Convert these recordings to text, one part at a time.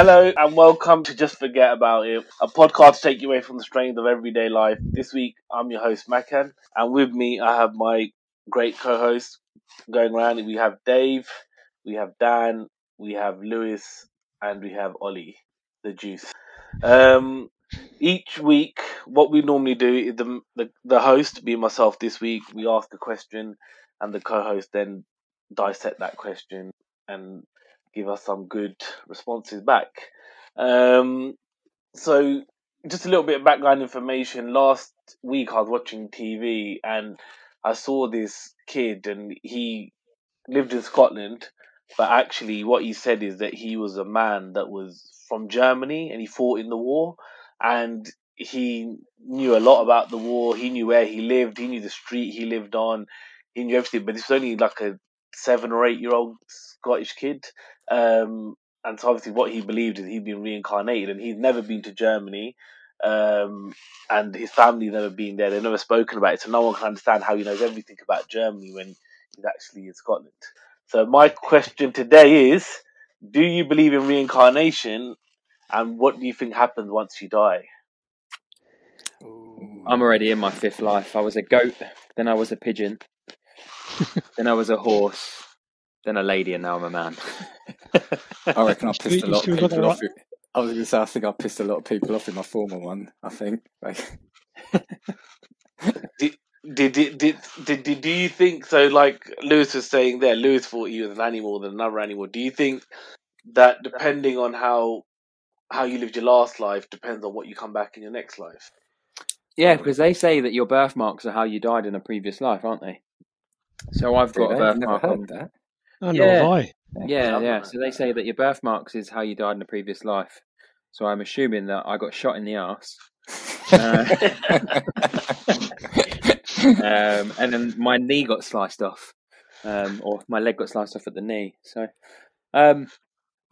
Hello and welcome to Just Forget About It, a podcast to take you away from the strains of everyday life. This week, I'm your host, Makhan, and with me, I have my great co host going around. We have Dave, we have Dan, we have Lewis, and we have Ollie, the juice. Um, each week, what we normally do is the, the, the host, being myself this week, we ask a question, and the co host then dissect that question and give us some good responses back. Um, so, just a little bit of background information. Last week, I was watching TV and I saw this kid, and he lived in Scotland, but actually, what he said is that he was a man that was from Germany and he fought in the war, and he knew a lot about the war. He knew where he lived. He knew the street he lived on. He knew everything. But this was only like a seven or eight year old Scottish kid. Um, and so obviously what he believed is he'd been reincarnated and he'd never been to Germany. Um, and his family never been there. They've never spoken about it. So no one can understand how he knows everything about Germany when he's actually in Scotland. So my question today is, do you believe in reincarnation and what do you think happens once you die? I'm already in my fifth life. I was a goat, then I was a pigeon, then I was a horse, then a lady, and now I'm a man. I reckon I pissed a lot of still got that people off. I was going to say, I think I pissed a lot of people off in my former one. I think. Like, Did, did, did, did, did, did, do you think so? Like Lewis was saying there, Lewis thought he was an animal than another animal. Do you think that depending on how how you lived your last life depends on what you come back in your next life? yeah, because they say that your birthmarks are how you died in a previous life, aren't they? So I've got a really? I've never birthmark on. heard that. Oh, Yeah. nor have I. Yeah, yeah. So they say that your birthmarks is how you died in a previous life. So I'm assuming that I got shot in the ass, uh, um, and then my knee got sliced off, um, or my leg got sliced off at the knee. So, um,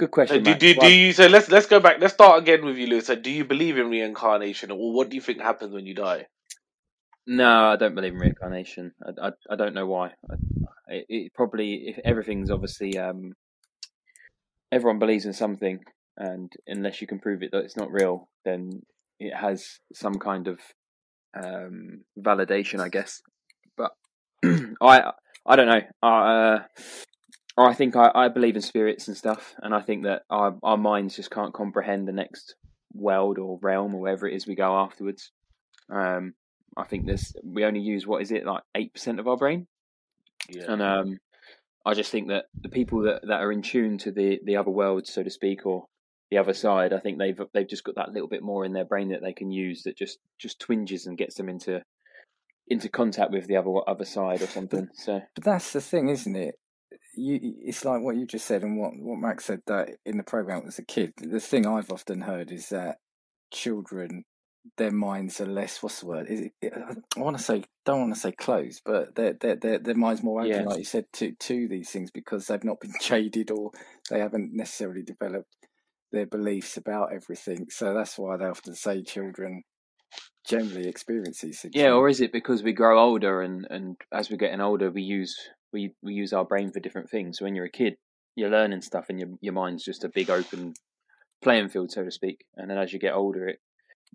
good question. do, do, do you so let's let's go back. Let's start again with you, Lewis. So do you believe in reincarnation, or what do you think happens when you die? No, I don't believe in reincarnation. I, I, I don't know why. It, it probably if everything's obviously um, everyone believes in something, and unless you can prove it that it's not real, then it has some kind of um, validation, I guess. But I I don't know. I uh, I think I, I believe in spirits and stuff, and I think that our our minds just can't comprehend the next world or realm or wherever it is we go afterwards. Um, I think there's we only use what is it like eight percent of our brain, Yeah. and um, I just think that the people that, that are in tune to the the other world, so to speak, or the other side, I think they've they've just got that little bit more in their brain that they can use that just just twinges and gets them into into contact with the other other side or something. So But that's the thing, isn't it? You, it's like what you just said and what, what Max said that in the program as a kid. The thing I've often heard is that children, their minds are less. What's the word? Is it, uh, I want to say, don't want to say closed, but their their their, their minds more open, Yeah. like you said, to to these things because they've not been jaded or they haven't necessarily developed their beliefs about everything. So that's why they often say children generally experience these things. yeah, or is it because we grow older and and as we're getting older, we use we we use our brain for different things. So when you're a kid, you're learning stuff, and your your mind's just a big open playing field, so to speak. And then as you get older, it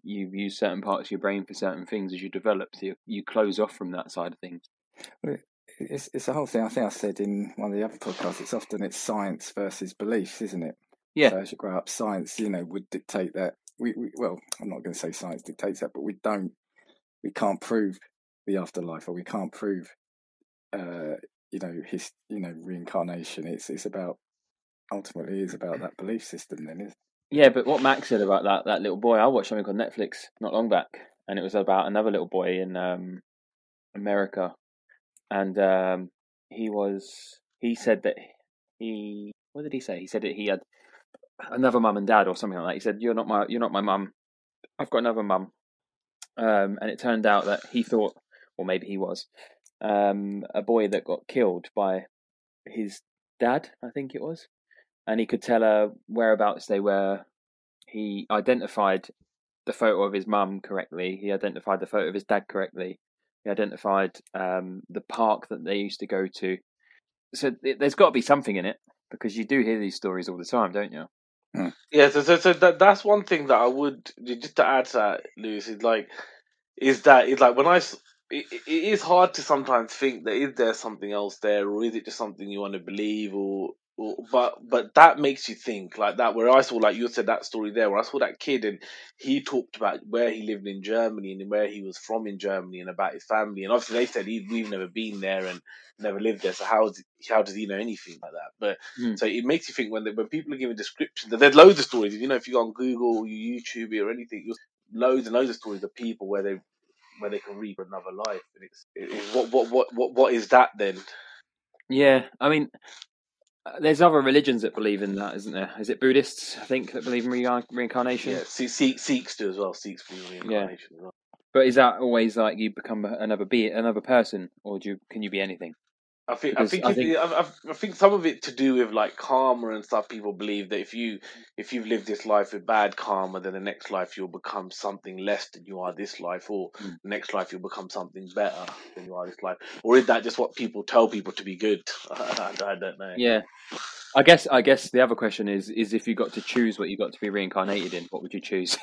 you use certain parts of your brain for certain things as you develop. So you, you close off from that side of things. it's it's the whole thing. I think I said in one of the other podcasts. It's often it's science versus beliefs, isn't it? Yeah. So as you grow up, science, you know, would dictate that. We, we well, I'm not going to say science dictates that, but we don't, we can't prove the afterlife, or we can't prove, uh, you know, his, you know, reincarnation. It's it's about ultimately is about that belief system. Then is Yeah, but what Max said about that that little boy, I watched something on Netflix not long back, and it was about another little boy in um, America, and um, he was he said that he what did he say? He said that he had another mum and dad or something like that. He said, "You're not my you're not my mum. I've got another mum," um, and it turned out that he thought, or maybe he was, um, a boy that got killed by his dad. I think it was and he could tell her whereabouts they were. He identified the photo of his mum correctly. He identified the photo of his dad correctly. He identified um, the park that they used to go to. So th- there's got to be something in it because you do hear these stories all the time, don't you? Yeah, so so, so that, that's one thing that I would just to add to that, Lewis, is like is that it's like when I s- it, it is hard to sometimes think that is there something else there or is it just something you want to believe or, or but but that makes you think like that where I saw like you said that story there where I saw that kid and he talked about where he lived in Germany and where he was from in Germany and about his family and obviously they said he, we've never been there and never lived there so how how does he know anything like that but Hmm. so it makes you think when they, when people are giving descriptions there's loads of stories you know if you go on Google or YouTube or anything you'll loads and loads of stories of people where they where they can read another life. And it's, it's what, what what what what is that then? Yeah, I mean, Uh, there's other religions that believe in that, isn't there? Is it Buddhists? I think that believe in re- reincarnation. Yeah, Se- Se- Sikhs do as well. Sikhs believe in reincarnation as well. But is that always like you become another be another person, or do you, can you be anything? I think Because I think I I think- I, I, I think some of it to do with like karma and stuff. People believe that if you if you've lived this life with bad karma, then the next life you'll become something less than you are this life, or Mm. the next life you'll become something better than you are this life. Or is that just what people tell people to be good? I, I don't know. Yeah, I guess I guess the other question is is if you got to choose what you got to be reincarnated in, what would you choose?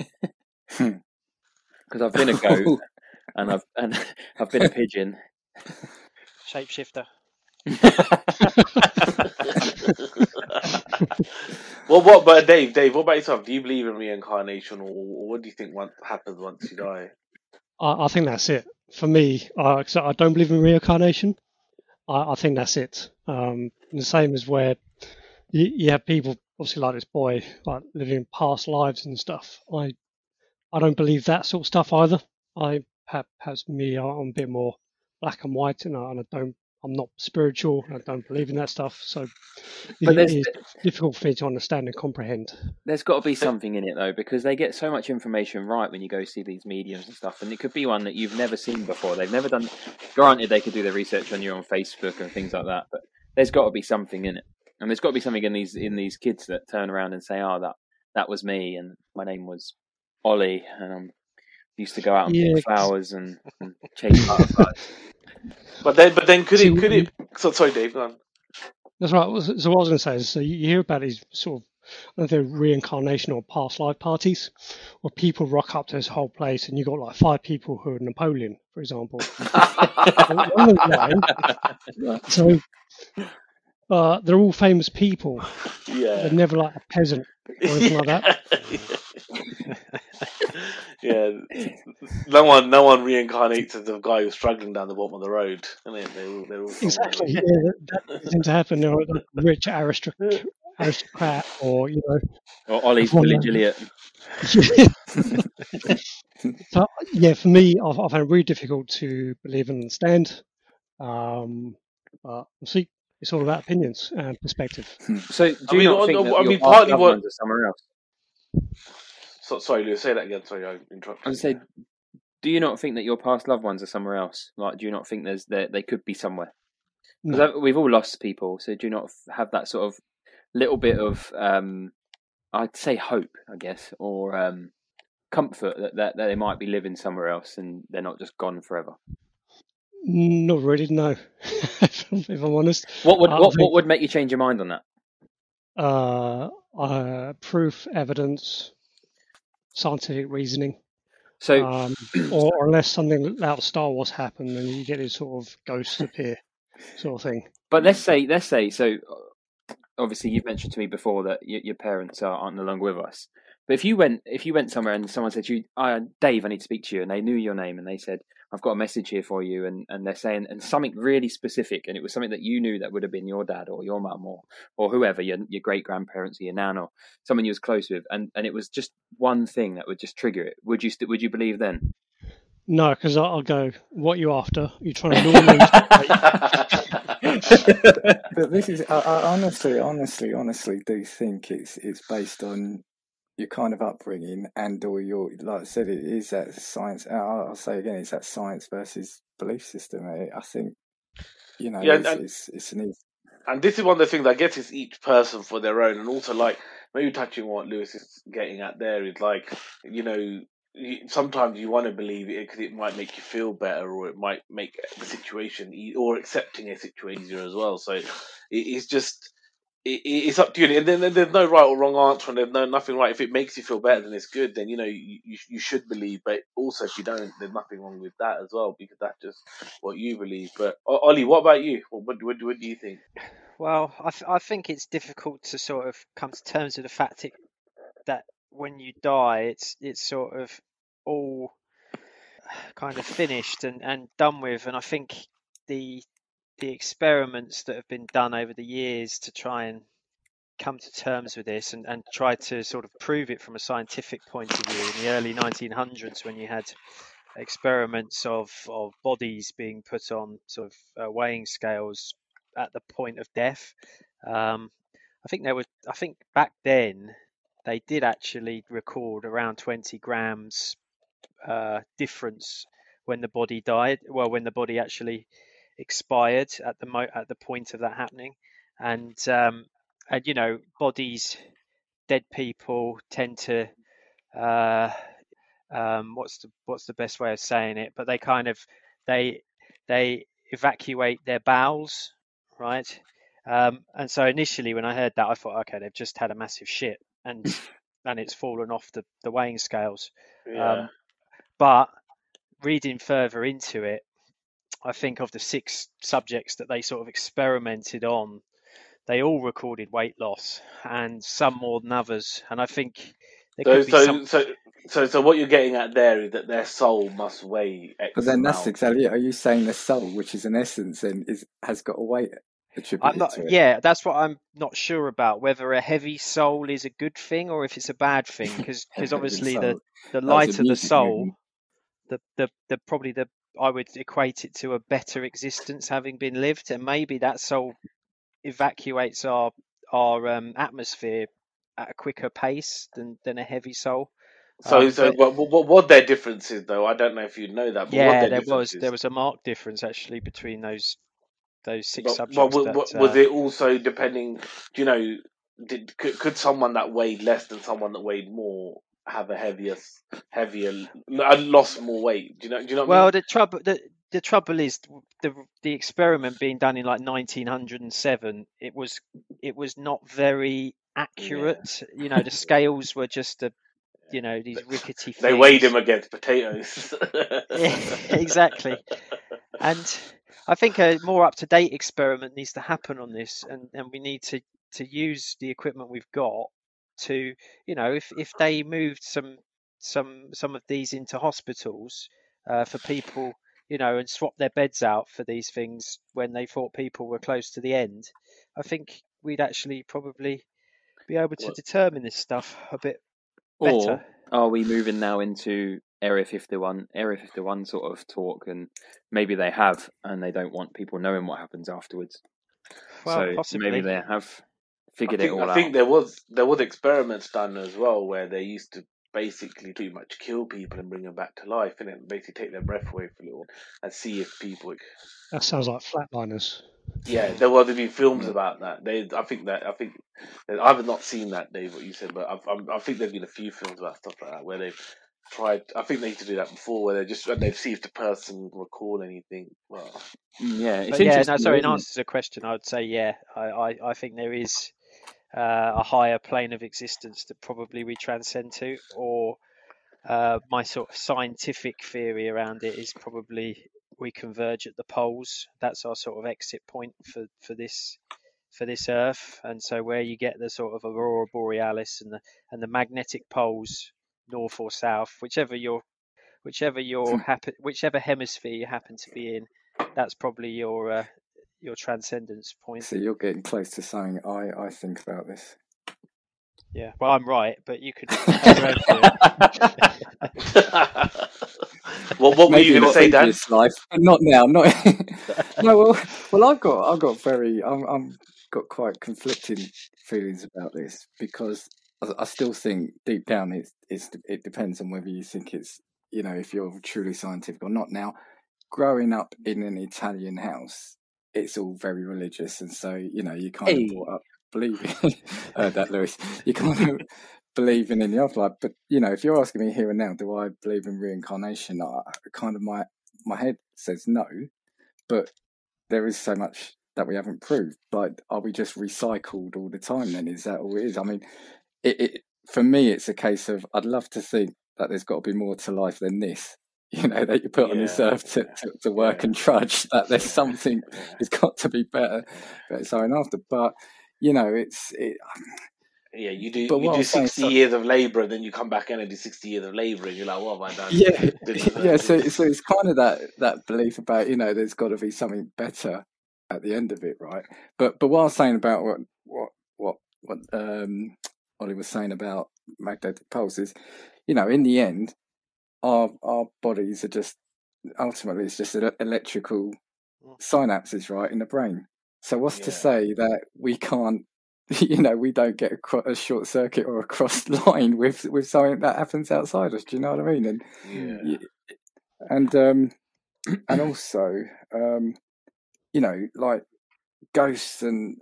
Hmm. Because I've been a goat and I've and I've been a pigeon. Shapeshifter. Well, what? But Dave, Dave, what about yourself? Do you believe in reincarnation, or, what do you think once happens once you die? I, I think that's it for me. I don't believe in reincarnation. I, I think that's it. Um, the same as where you, you have people, obviously like this boy, like living past lives and stuff. I I don't believe that sort of stuff either. I perhaps, perhaps me, I'm a bit more black and white, and I, and I don't. I'm not spiritual. I don't believe in that stuff. So But it there's difficult for me to understand and comprehend. there's got to be something in it though, because they get so much information right when you go see these mediums and stuff, and it could be one that you've never seen before. They've never done. Granted, they could do their research on you on Facebook and things like that, but there's got to be something in it, and there's got to be something in these in these kids that turn around and say, "Oh, that that was me, and my name was Ollie, and I used to go out and Yeah, pick 'cause- flowers and, and chase butterflies." But then, but then, could See, it? Could it? So sorry, Dave. Go on. That's right. So so what I was going to say is, so you hear about these sort of, I don't know, reincarnation or past life parties, where people rock up to this whole place, and you got like five people who are Napoleon, for example. Along so uh, they're all famous people. Yeah. They're never like a peasant or anything like that. yeah. No one, no one reincarnates as the guy who's struggling down the bottom of the road. And they, they're all, they're all Exactly. Yeah, that, that doesn't seem to happen. They're like rich aristocrat, aristocrat, or you know, or Ollie's Well, Billy no. Gilliat. so yeah, for me, I've, I've found it really difficult to believe and understand. Um, but we'll see. It's all about opinions and perspective. So, do I you mean, not I- think I- that I your mean, past partly loved what- ones are somewhere else? So, sorry, Lou. Say that again. Sorry, I interrupted. I was say, do you not think that your past loved ones are somewhere else? Like, do you not think there's there they could be somewhere? No. We've all lost people, so do you not have that sort of little bit of, um, I'd say, hope, I guess, or um, comfort that, that that they might be living somewhere else and they're not just gone forever? Not really, no. if I'm honest, What would what, think- what would make you change your mind on that? uh, uh, proof, evidence, scientific reasoning, So, um, or, or unless something out of Star Wars happened and you get this sort of ghost appear, sort of thing. But let's say, let's say, so uh, obviously you've mentioned to me before that y- your parents are, aren't no longer with us. But if you went, if you went somewhere and someone said to you, uh, "Dave, I need to speak to you," and they knew your name and they said, "I've got a message here for you," and, and they're saying and something really specific, and it was something that you knew that would have been your dad or your mum or or whoever your your great grandparents or your nan or someone you was close with, and, and it was just one thing that would just trigger it. Would you would you believe then? No, because I'll go. What you after? You're trying to lure me? But this is, I, I honestly, honestly, honestly do think it's it's based on your kind of upbringing and or your, like I said, it is that science. I'll, I'll say again, it's that science versus belief system. I, I think, you know, Yeah, it's, and- it's it's an easy. and this is one of the things I guess is each person for their own, and also like maybe touching what Lewis is getting at there is like you know sometimes you want to believe it because it might make you feel better, or it might make the situation e- or accepting a situation easier as well. So it, it's just it, it's up to you. And then there's no right or wrong answer, and there's no nothing right. If it makes you feel better, then it's good. Then you know you, you, you should believe. But also, if you don't, there's nothing wrong with that as well because that's just what you believe. But Ollie, what about you? What what, what, what do you think? Well, I, th- I think it's difficult to sort of come to terms with the fact it, that when you die, it's it's sort of all kind of finished and, and done with. And I think the the experiments that have been done over the years to try and come to terms with this and, and try to sort of prove it from a scientific point of view in the early 1900s when you had experiments of, of bodies being put on sort of uh, weighing scales at the point of death. Um, I think there was, I think back then they did actually record around 20 grams uh, difference when the body died. Well, when the body actually expired at the mo- at the point of that happening, and um, and you know bodies, dead people tend to. Uh, um, what's the what's the best way of saying it? But they kind of they they evacuate their bowels, right? Um, and so initially, when I heard that, I thought, okay, they've just had a massive shit, and and it's fallen off the, the weighing scales. Yeah. Um, but reading further into it, I think of the six subjects that they sort of experimented on, they all recorded weight loss, and some more than others. And I think there so, could be so, some. so, so, so, what you're getting at there is that their soul must weigh X But then that's exactly it. Are you saying the soul, which is an essence, and is has got a weight attributed I'm not. to it? Yeah, that's what I'm not sure about. Whether a heavy soul is a good thing or if it's a bad thing, because Heavy obviously the the That was a lighter the soul, movie. The, the the probably the I would equate it to a better existence having been lived, and maybe that soul evacuates our our um, atmosphere at a quicker pace than than a heavy soul. So, Um, so, but- what, what, what their differences though? I don't know if you know that. But yeah, there was differences? there was a marked difference actually between those those six But, subjects. that, wa- was uh, it also depending? Do you know? Did could, could someone that weighed less than someone that weighed more have a heavier, heavier, and lost more weight? Do you know? Do you know? What I Well, mean? the trouble the the trouble is the the experiment being done in like 1907. It was it was not very accurate. You know, the scales were just a you know these rickety. They weighed him against potatoes. Yeah, exactly. And I think a more up to date experiment needs to happen on this, and, and we need to, to use the equipment we've got to, you know, if, if they moved some some some of these into hospitals uh, for people, you know, and swap their beds out for these things when they thought people were close to the end, I think we'd actually probably be able to Well- determine this stuff a bit better. Or are we moving now into Area 51, Area 51 sort of talk, and maybe they have, and they don't want people knowing what happens afterwards. well, so possibly. maybe they have figured think, it all I out. think there was there was experiments done as well where they used to basically pretty much kill people and bring them back to life and then basically take their breath away for a little and see if people That sounds like flatliners. yeah there was been films about that they I think that I think I have not seen that Dave what you said but I've, I'm, I think there's been a few films about stuff like that where they've tried I think they used to do that before where they just and they've see if the person recall anything well Mm, yeah, it's But yeah, interesting. no, sorry. In isn't it? answer to the question, I would say yeah. I, I, I think there is uh, a higher plane of existence that probably we transcend to, or uh, my sort of scientific theory around it is probably we converge at the poles. That's our sort of exit point for, for this for this Earth, and so where you get the sort of aurora borealis and the and the magnetic poles, north or south, whichever you're whichever you're happen whichever hemisphere you happen to be in, that's probably your uh, your transcendence point. So you're getting close to saying I, I think about this. Yeah, well, I'm right, but you could have your what what were Maybe you in going to say Dan life, not now. Not no. Well, well, I've got I've got very I'm I'm got quite conflicting feelings about this because I, I still think deep down it's it's it depends on whether you think it's you know if you're truly scientific or not. Now, growing up in an Italian house, it's all very religious, and so you know you kind Hey. of brought up believing uh, that Lewis. You kind of believing in the afterlife, but you know if you're asking me here and now, do I believe in reincarnation? I, kind of my my head says no, but there is so much that we haven't proved. Like, are we just recycled all the time? Then is that all it is? I mean, it, it for me, it's a case of I'd love to think that there's got to be more to life than this. You know that you put on this earth to, yeah, to, to work yeah. and trudge. That there's something it's got to be better, better something after. But you know, it's it, Yeah, you do you do I'm saying, sixty so- years of labour and then you come back in and do sixty years of labour and you're like, what have I done? yeah, yeah. So so it's kind of that that belief about you know there's got to be something better at the end of it, right? But but was saying about what what what what um Ollie was saying about magnetic poles is, you know, in the end, our our bodies are just ultimately it's just electrical synapses, right, in the brain. So what's to say that we can't, you know, we don't get a, a short circuit or a cross line with with something that happens outside us? Do you know what I mean? And Yeah. and um and also um you know like ghosts and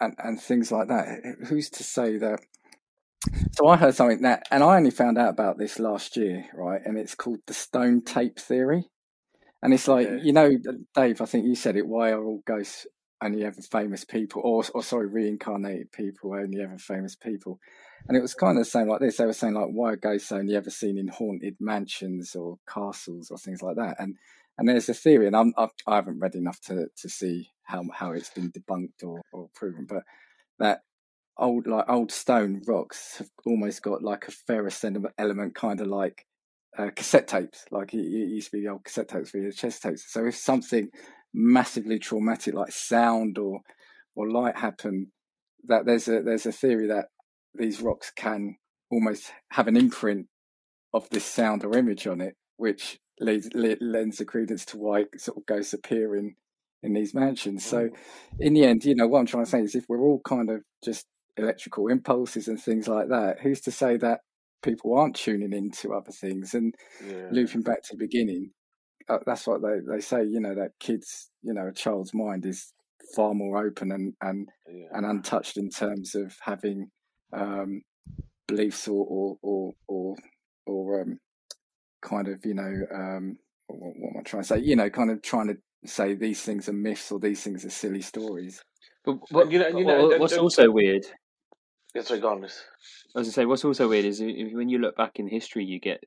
and and things like that who's to say that so i heard something that and i only found out about this last year right and it's called the stone tape theory and it's like Okay. you know dave i think you said it why are all ghosts only ever famous people or, or sorry reincarnated people only ever famous people and it was kind of the same like this. They were saying like, why are ghosts only ever seen in haunted mansions or castles or things like that? And and there's a theory, and I'm I've, I haven't read enough to to see how how it's been debunked or, or proven, but that old like old stone rocks have almost got like a ferrous element, kind of like uh, cassette tapes, like it, it used to be the old cassette tapes for your chest tapes. So if something massively traumatic like sound or or light happen, that there's a there's a theory that these rocks can almost have an imprint of this sound or image on it, which leads, le- lends the credence to why sort of ghosts appear in, in these mansions. So, in the end, you know, what I'm trying to say is if we're all kind of just electrical impulses and things like that, who's to say that people aren't tuning into other things? And Yeah. looping back to the beginning, uh, that's what they, they say, you know, that kids, you know, a child's mind is far more open and, and Yeah. and untouched in terms of having um, beliefs or or or or, or um, kind of you know um, what, what am I trying to say? You know, kind of trying to say these things are myths or these things are silly stories. But what, you know- you know, what- don't- what's don't- also weird, Yeah, sorry, go on. Liz. I was say, what's also weird is if- when you look back in history, you get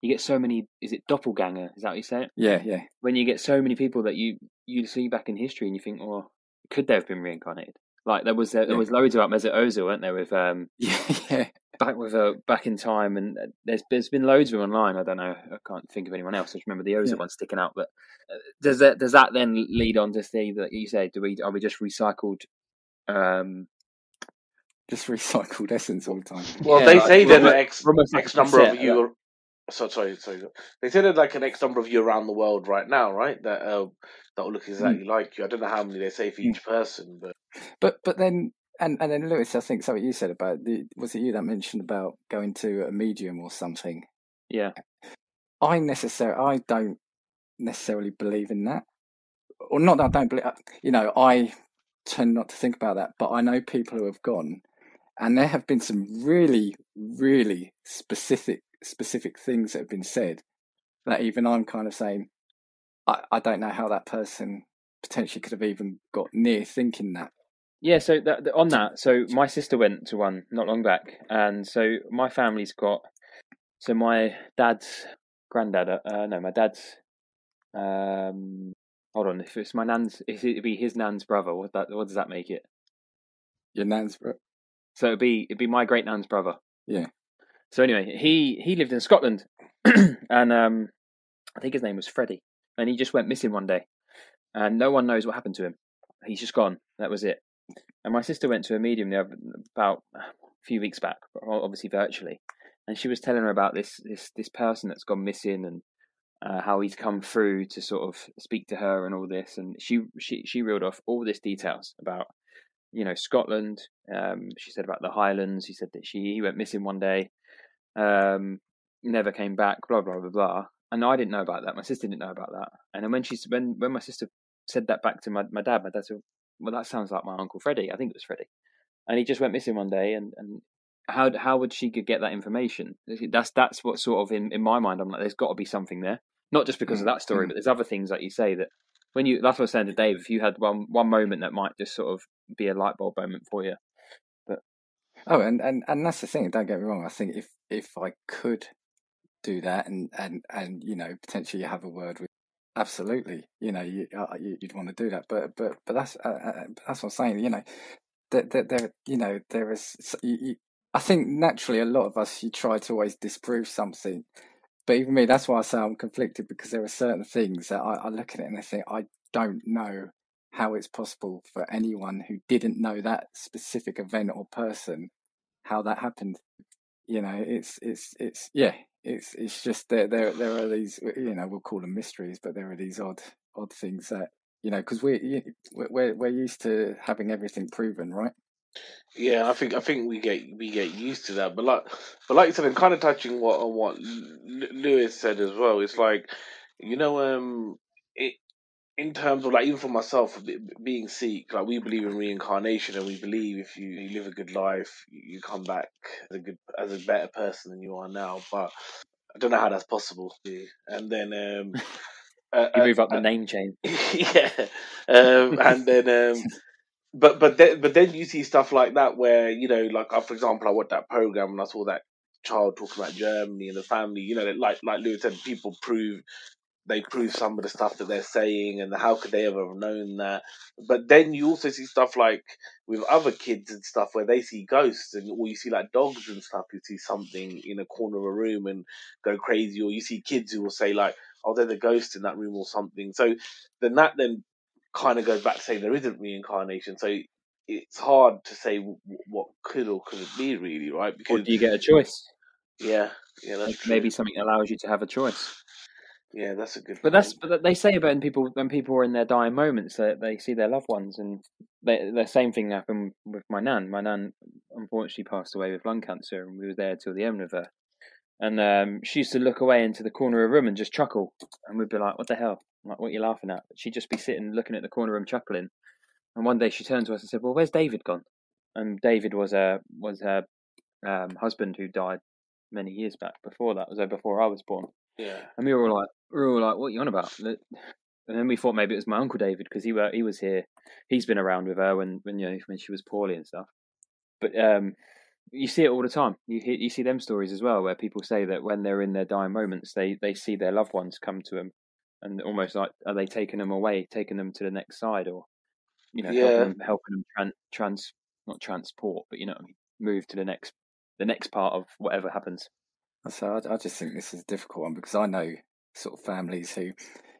you get so many. Is it doppelganger? Is that what you say? it? Yeah, yeah, When you get so many people that you you see back in history, and you think, oh, could they have been reincarnated? Like there was there, Yeah. was loads about Mesut Ozil, weren't there? With um yeah, yeah. back with uh, back in time, and uh, there's there's been loads of them online. I don't know. I can't think of anyone else. I just remember the Ozil Yeah. one sticking out. But uh, does that does that then lead on to say that you say, do we are we just recycled? Um, Just recycled essence all the time. Well, Yeah, they like, say we're that almost- X we're almost like X a number of cassette, you. So sorry, sorry. They said there's like an X number of you around the world right now, right? That uh, that will look hmm. exactly like you. I don't know how many they say for hmm. each person, but But but then and and then Lewis, I think something you said about the was it you that mentioned about going to a medium or something? yeah, I necessarily I don't necessarily believe in that, or not that I don't believe. Uh, you know, I tend not to think about that, but I know people who have gone, and there have been some really, really specific specific things that have been said that even I'm kind of saying, I, I don't know how that person potentially could have even got near thinking that. yeah. So that, on that, so my sister went to one not long back, and so my family's got. So my dad's granddad, uh, uh, no, my dad's. Um, hold on, if it's my nan's, if it'd be his nan's brother, what that, what does that make it? Your nan's, bro- So it'd be it'd be my great nan's brother. Yeah. So anyway, he he lived in Scotland, and um, I think his name was Freddie, and he just went missing one day, and no one knows what happened to him. He's just gone. That was it. And my sister went to a medium the other, about a few weeks back, obviously virtually, and she was telling her about this this this person that's gone missing and uh, how he's come through to sort of speak to her and all this, and she she she reeled off all this details about you know Scotland. Um, she said about the Highlands. She said that she he went missing one day, um, never came back. Blah blah blah blah. And I didn't know about that. My sister didn't know about that. And then when she when when my sister said that back to my my dad, my dad said, "Well, that sounds like my uncle Freddie. I think it was Freddie." And he just went missing one day. And and how how would she get that information? That's that's what sort of in in my mind. I'm like, there's got to be something there. Not just because of that story, Mm. but there's other things like you say that when you that's what I was saying to Dave. If you had one one moment that might just sort of be a light bulb moment for you, Oh, and, and, and that's the thing. Don't get me wrong. I think if if I could do that and and and you know potentially have a word with, absolutely, you know, you, uh, you would want to do that. But but but that's uh, uh, that's what I'm saying. You know, that that there you know there is. You, you, I think naturally a lot of us you try to always disprove something. But even me, that's why I say I'm conflicted because there are certain things that I, I look at it and I think I don't know how it's possible for anyone who didn't know that specific event or person how that happened. You know, it's it's it's yeah, it's it's just there there there are these you know we'll call them mysteries, but there are these odd odd things that you know because we we're we're used to having everything proven, right? Yeah, I think I think we get we get used to that, but like but like you said, and kind of touching what on what Lewis said as well. It's like you know, um, it in terms of like even for myself being Sikh, like we believe in reincarnation, and we believe if you, you live a good life, you come back as a good as a better person than you are now. But I don't know how that's possible. And then um, uh, you move uh, up the uh, name chain, yeah, um, and then. Um, but but then but then you see stuff like that where you know like uh, for example I watched that program and I saw that child talking about Germany and the family you know like like Lewis said people prove they prove some of the stuff that they're saying and how could they ever have known that? But then you also see stuff like with other kids and stuff where they see ghosts and or you see like dogs and stuff who see something in a corner of a room and go crazy or you see kids who will say like oh they're the ghost in that room or something. So then that then kind of goes back to saying there isn't reincarnation so it's hard to say what could or couldn't be really right because or do you get a choice yeah yeah that's like maybe something allows you to have a choice yeah, that's a good. But point. that's but they say about when people when people are in their dying moments that they see their loved ones, and they, the same thing happened with my nan. My nan unfortunately passed away with lung cancer, and we were there till the end of her. And um, she used to look away into the corner of the room and just chuckle, and we'd be like, "What the hell? Like, what are you laughing at?" She'd just be sitting looking at the corner room chuckling. And one day she turned to us and said, "Well, where's David gone?" And David was a was her um, husband who died many years back. Before that, was there before I was born. Yeah. And we were all like, we were all like, "What are you on about?" And then we thought maybe it was my uncle David because he were, he was here. He's been around with her when when you know when she was poorly and stuff. But um, you see it all the time. You hear, you see them stories as well where people say that when they're in their dying moments, they they see their loved ones come to them, and almost like are they taking them away, taking them to the next side, or you know, yeah. helping them, helping them trans, trans not transport, but you know, move to the next the next part of whatever happens. So I, I just think this is a difficult one because I know sort of families who, you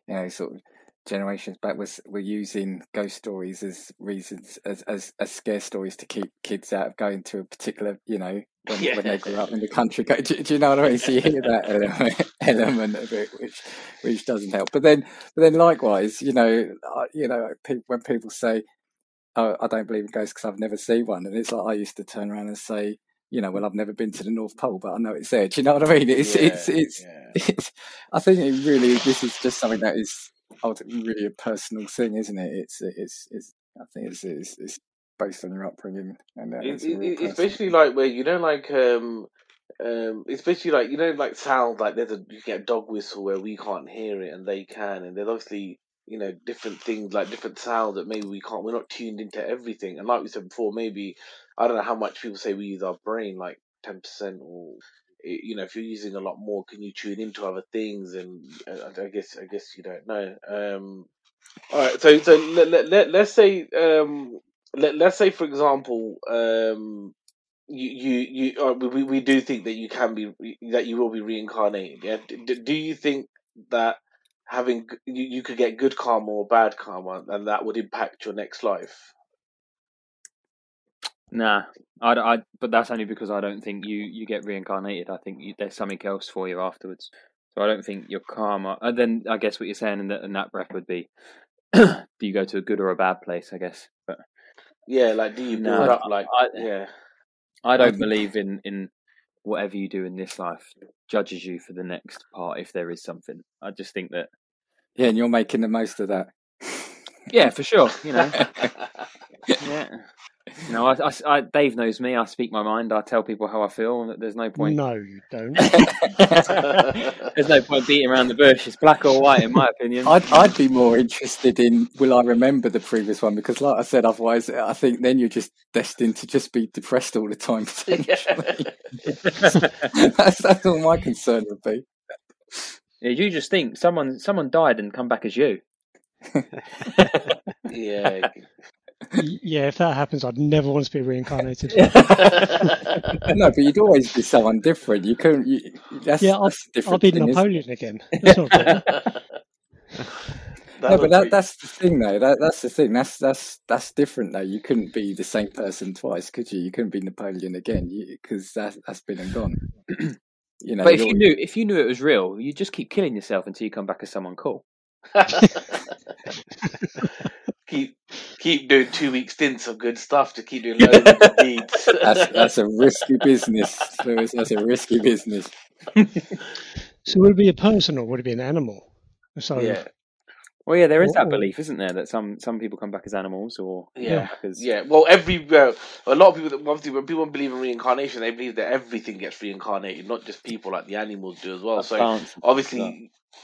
know, sort of generations back was were using ghost stories as reasons as, as as scare stories to keep kids out of going to a particular you know when, yeah. when they grew up in the country do, do, you know what I mean so you hear that element, element of it which which doesn't help but then but then likewise you know you know when people say oh, I don't believe in ghosts because I've never seen one and it's like I used to turn around and say you know, well, I've never been to the North Pole, but I know it's there. Do you know what I mean? It's, yeah, it's, it's, yeah. it's, I think it really, this is just something that is ultimately really a personal thing, isn't it? It's, it's, it's, I think it's, it's, it's based on your upbringing. And uh, it, it, especially like where, you know, like, um, um, especially like, you know, like sound, like there's a, you get a dog whistle where we can't hear it and they can. And there's obviously, you know, different things like different sounds that maybe we can't, we're not tuned into everything. And like we said before, maybe I don't know how much people say we use our brain, like ten percent, or you know, if you're using a lot more, can you tune into other things? And uh, I guess I guess you don't know. Um, all right, so so let, let, let let's say um, let let's say for example um, you you you uh, we we do think that you can be that you will be reincarnated. Yeah, do, do you think that having you, you could get good karma or bad karma, and that would impact your next life? Nah, I, I, but that's only because I don't think you, you get reincarnated. I think you, there's something else for you afterwards. So I don't think your karma. And then I guess what you're saying in that, in that breath would be, do you go to a good or a bad place? I guess, but yeah, like do you build up like I, yeah. I don't believe in in whatever you do in this life judges you for the next part if there is something. I just think that yeah, and you're making the most of that. Yeah, for sure. You know, yeah. You know, I, I, I, Dave knows me. I speak my mind. I tell people how I feel. There's no point. No, you don't. There's no point beating around the bush. It's black or white, in my opinion. I'd I'd be more interested in will I remember the previous one because, like I said, otherwise I think then you're just destined to just be depressed all the time. Potentially. that's that's all my concern would be. Yeah, you just think someone someone died and come back as you. yeah. Y- yeah, if that happens, I'd never want to be reincarnated. no, but you'd always be someone different. You couldn't. You, that's, Yeah, I'll- that's the different I'll be thing. Napoleon again. That's not a problem. No, but that, that's the thing, though. That, that's the thing. That's that's that's different, though. You couldn't be the same person twice, could you? You couldn't be Napoleon again, because that that's been and gone. you know, But if you're- you knew if you knew it was real, you'd just keep killing yourself until you come back as someone cool. Keep keep doing two week stints of good stuff to keep doing loads of good deeds. that's that's a risky business, Lewis. That's a risky business. So would it be a person or would it be an animal? So yeah, Well, yeah, there is that belief, isn't there, that some some people come back as animals or yeah. as Yeah, well, every uh, a lot of people, that obviously, when people believe in reincarnation, they believe that everything gets reincarnated, not just people, like the animals do as well. So obviously, stuff.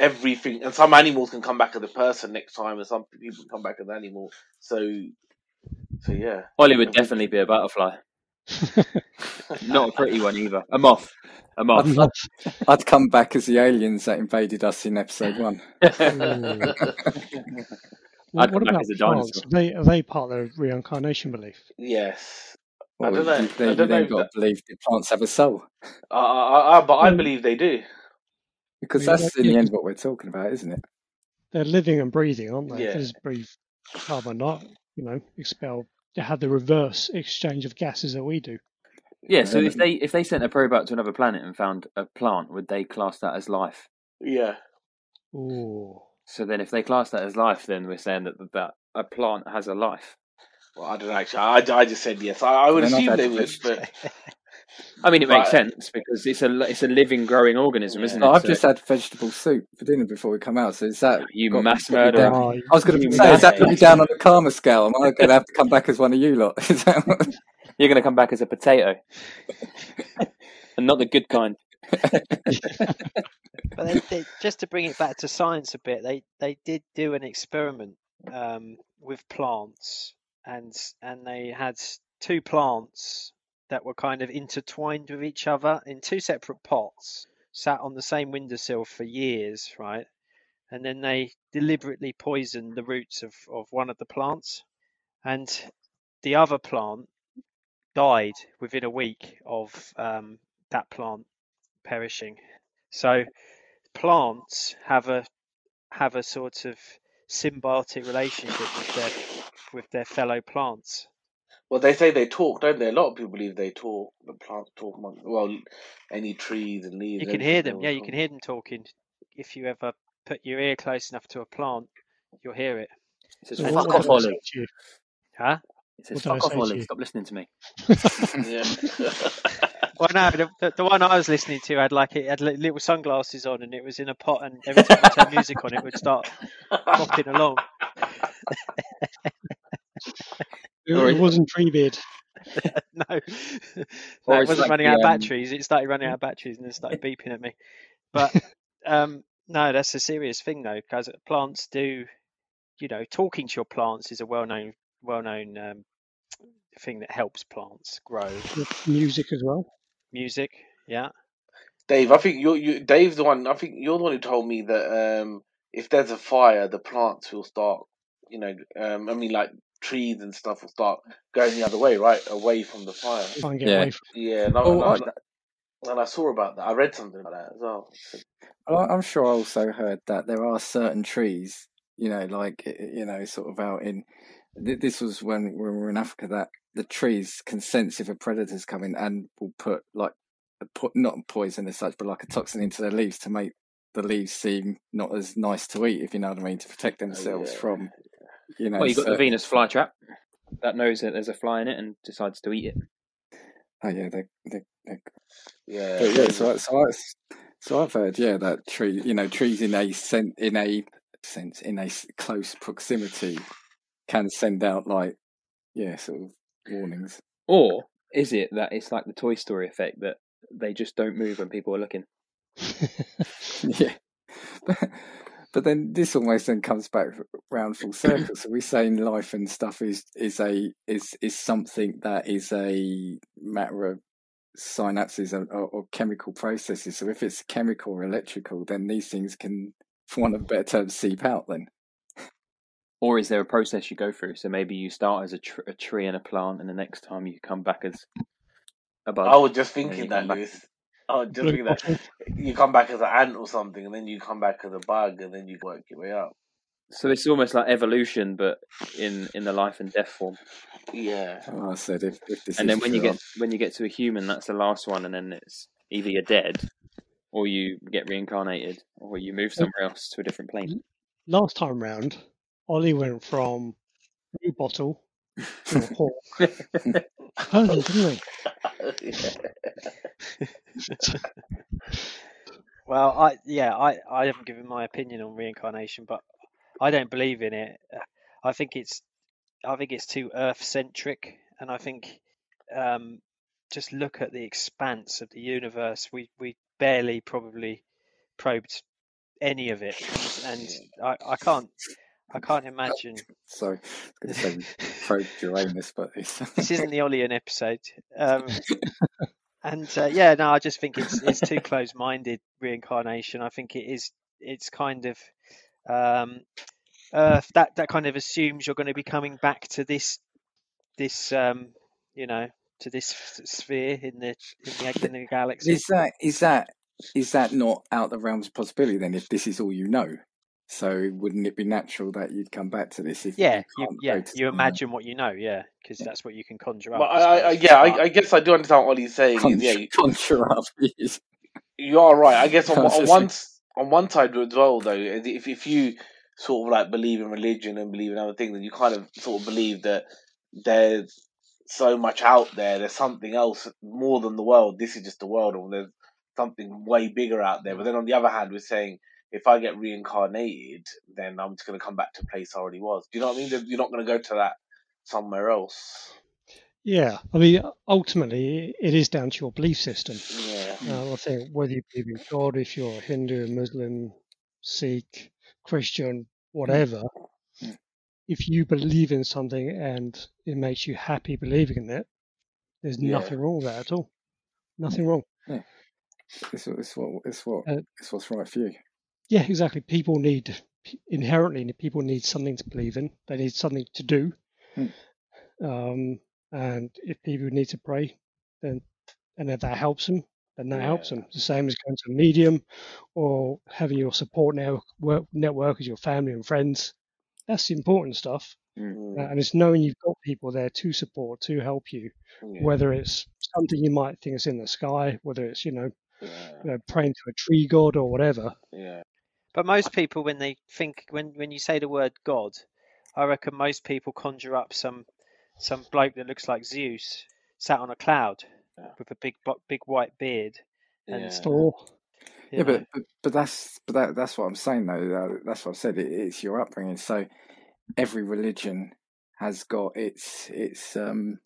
everything, and some animals can come back as a person next time, and some people come back as an animal. So, so yeah, Ollie would definitely be a butterfly. Not a pretty one either. A moth. A moth. I'd love. I'd come back as the aliens that invaded us in episode one. Ooh. I'd what come back about as a plants? dinosaur. Are they, are they part of the reincarnation belief? yes. I Well, don't know. you, I don't then know got that- to believe the plants have a soul, Uh, uh, uh, but I Hmm. believe they do. because Yeah, that's in the end what we're talking about, isn't it? They're living and breathing, aren't they? Yeah. They just breathe carbon not, you know, expel. They have the reverse exchange of gases that we do. Yeah, so Um, if they if they sent a probe out to another planet and found a plant, would they class that as life? Yeah. Ooh. So then, if they class that as life, then we're saying that that a plant has a life. Well, I don't know. Actually, I, I just said yes. I, I would They're assume that they would, but I mean, it makes Right. sense because it's a it's a living, growing organism, Yeah. isn't No, it? I've So- just had vegetable soup for dinner before we come out. So is that You got- mass got murderer. Oh, I was going to say, is that put me mass- down on the karma scale? Am I going to have to come back as one of you lot? Is that what- You're going to come back as a potato, and not the good kind. But they, they, just to bring it back to science a bit, they, they did do an experiment um, with plants, and and they had two plants that were kind of intertwined with each other in two separate pots, sat on the same windowsill for years, right? And then they deliberately poisoned the roots of, of one of the plants, and the other plant died within a week of um, that plant perishing. So plants have a have a sort of symbiotic relationship with their with their fellow plants. Well, they say they talk, don't they? A lot of people believe they talk. The plants talk. among- Well, any trees and leaves. You can hear them, yeah, you can hear them talking. If you ever put your ear close enough to a plant, you'll hear it. It says, So "Fuck off, I Ollie." Huh? It says, What do I "Fuck off, say Ollie." Stop listening to me. Yeah. Well, no, the, the, the one I was listening to had like it had little sunglasses on, and it was in a pot, and every time you turn music on, it would start bopping along. It, Or it is- wasn't Treebeard. no, no, it wasn't like running the, out of um, batteries. It started running out of batteries and then started beeping at me. But um, no, that's a serious thing though, because plants do, you know, talking to your plants is a well-known, well-known um, thing that helps plants grow. music as well. Music, yeah, Dave, I think you're you. Dave's the one. I think you're the one who told me that um, if there's a fire, the plants will start. You know, um, I mean, like trees and stuff will start going the other way, right, away from the fire. Try and get Yeah. away from. Yeah, and I, Oh, and, I- I, and I saw about that. I read something about that as well. I- I'm sure I also heard that there are certain trees, you know, like you know, sort of out in. This was when when we were in Africa that the trees can sense if a predator's coming and will put like put not poison as such, but like a toxin into their leaves to make the leaves seem not as nice to eat, if you know what I mean, to protect oh, themselves yeah. from, you know. Well, you got the Venus flytrap that knows that there's a fly in it and decides to eat it. Oh yeah, they they, they Yeah, But yeah, so I- so I, so I've heard yeah that tree you know trees in a sen- in a sense in a s- close proximity can send out like yeah sort of warnings. Or is it that it's like the Toy Story effect that they just don't move when people are looking? yeah, but, but then this almost then comes back round full circle. so we're saying life and stuff is is a is is something that is a matter of synapses or, or, or chemical processes. So if it's chemical or electrical, then these things can, for want of a better term, seep out. Then Or is there a process you go through? So maybe you start as a, tr- a tree and a plant, and the next time you come back as a bug. I was just thinking that, come Lewis. I was just Blue thinking that you come back as an ant or something, and then you come back as a bug, and then you work your way up. So it's almost like evolution, but in in the life and death form. Yeah. oh, I said if, if this and is then when you get when you get to a human, that's the last one, and then it's either you're dead, or you get reincarnated, or you move somewhere else to a different plane. Last time round, Ollie went from blue bottle to a didn't? Well, I yeah, I I haven't given my opinion on reincarnation, but I don't believe in it. I think it's I think it's too earth centric, and I think um, just look at the expanse of the universe. We we barely probably probed any of it, and, and I, I can't I can't imagine. sorry, I was going to say probe Uranus, but it's This isn't the Olian episode. Um, and uh, yeah, no, I just think it's it's too close-minded reincarnation. I think it is it's kind of um, Earth that that kind of assumes you're going to be coming back to this this um, you know to this sphere in the in the, in the galaxy. Is that is that is that not out of the realms of possibility then? If this is all you know, so wouldn't it be natural that you'd come back to this? If Yeah, you you, can't yeah, you imagine what you know, yeah, because that's what you can conjure up. But I I, I, I, suppose. yeah, I, I guess I do understand what he's saying. is, Conjure, yeah, you, conjure up. yes. you are right. I guess on, on one on one side as well, though, if if you sort of like believe in religion and believe in other things, then you kind of sort of believe that there's so much out there. There's something else more than the world. This is just the world, or there's something way bigger out there. But then on the other hand, we're saying if I get reincarnated, then I'm just going to come back to a place I already was. Do you know what I mean? You're not going to go to that somewhere else. Yeah, I mean, ultimately, it is down to your belief system. Yeah. Uh, I think whether you believe in God, if you're Hindu, Muslim, Sikh, Christian, whatever, Mm. if you believe in something and it makes you happy believing in it, there's Yeah. nothing wrong with that at all. Nothing wrong. It's, it's what it's what Uh, it's what's right for you. Yeah, exactly. People need inherently people need something to believe in. They need something to do. Hmm. Um, and if people need to pray, then and if that helps them, then that helps Yeah. them. The same as going to a medium or having your support network network as your family and friends. That's the important stuff. Mm, Uh, and it's knowing you've got people there to support, to help you, yeah, whether it's something you might think is in the sky, whether it's, you know, yeah, you know praying to a tree god or whatever. yeah. But most people, when they think, when when you say the word God, I reckon most people conjure up some some bloke that looks like Zeus sat on a cloud Yeah. with a big big white beard. And yeah. Store. you Yeah, but, but but that's but that, that's what I'm saying though. Uh, that's what I said. It, it's your upbringing. So every religion has got its its um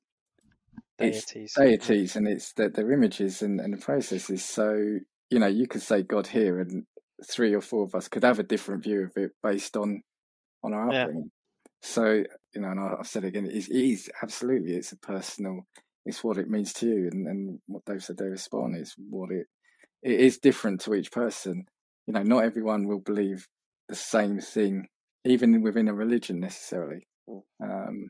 its deities. deities and it's their, their images and, and the processes. So you know you could say God here, and three or four of us could have a different view of it based on on our Yeah. upbringing. So you know, and I- I've said it again, it is, it is absolutely it's a personal. It's what it means to you, and, and what Dave said there, spawn is what it it is different to each person. You know, not everyone will believe the same thing, even within a religion necessarily. Mm. Um,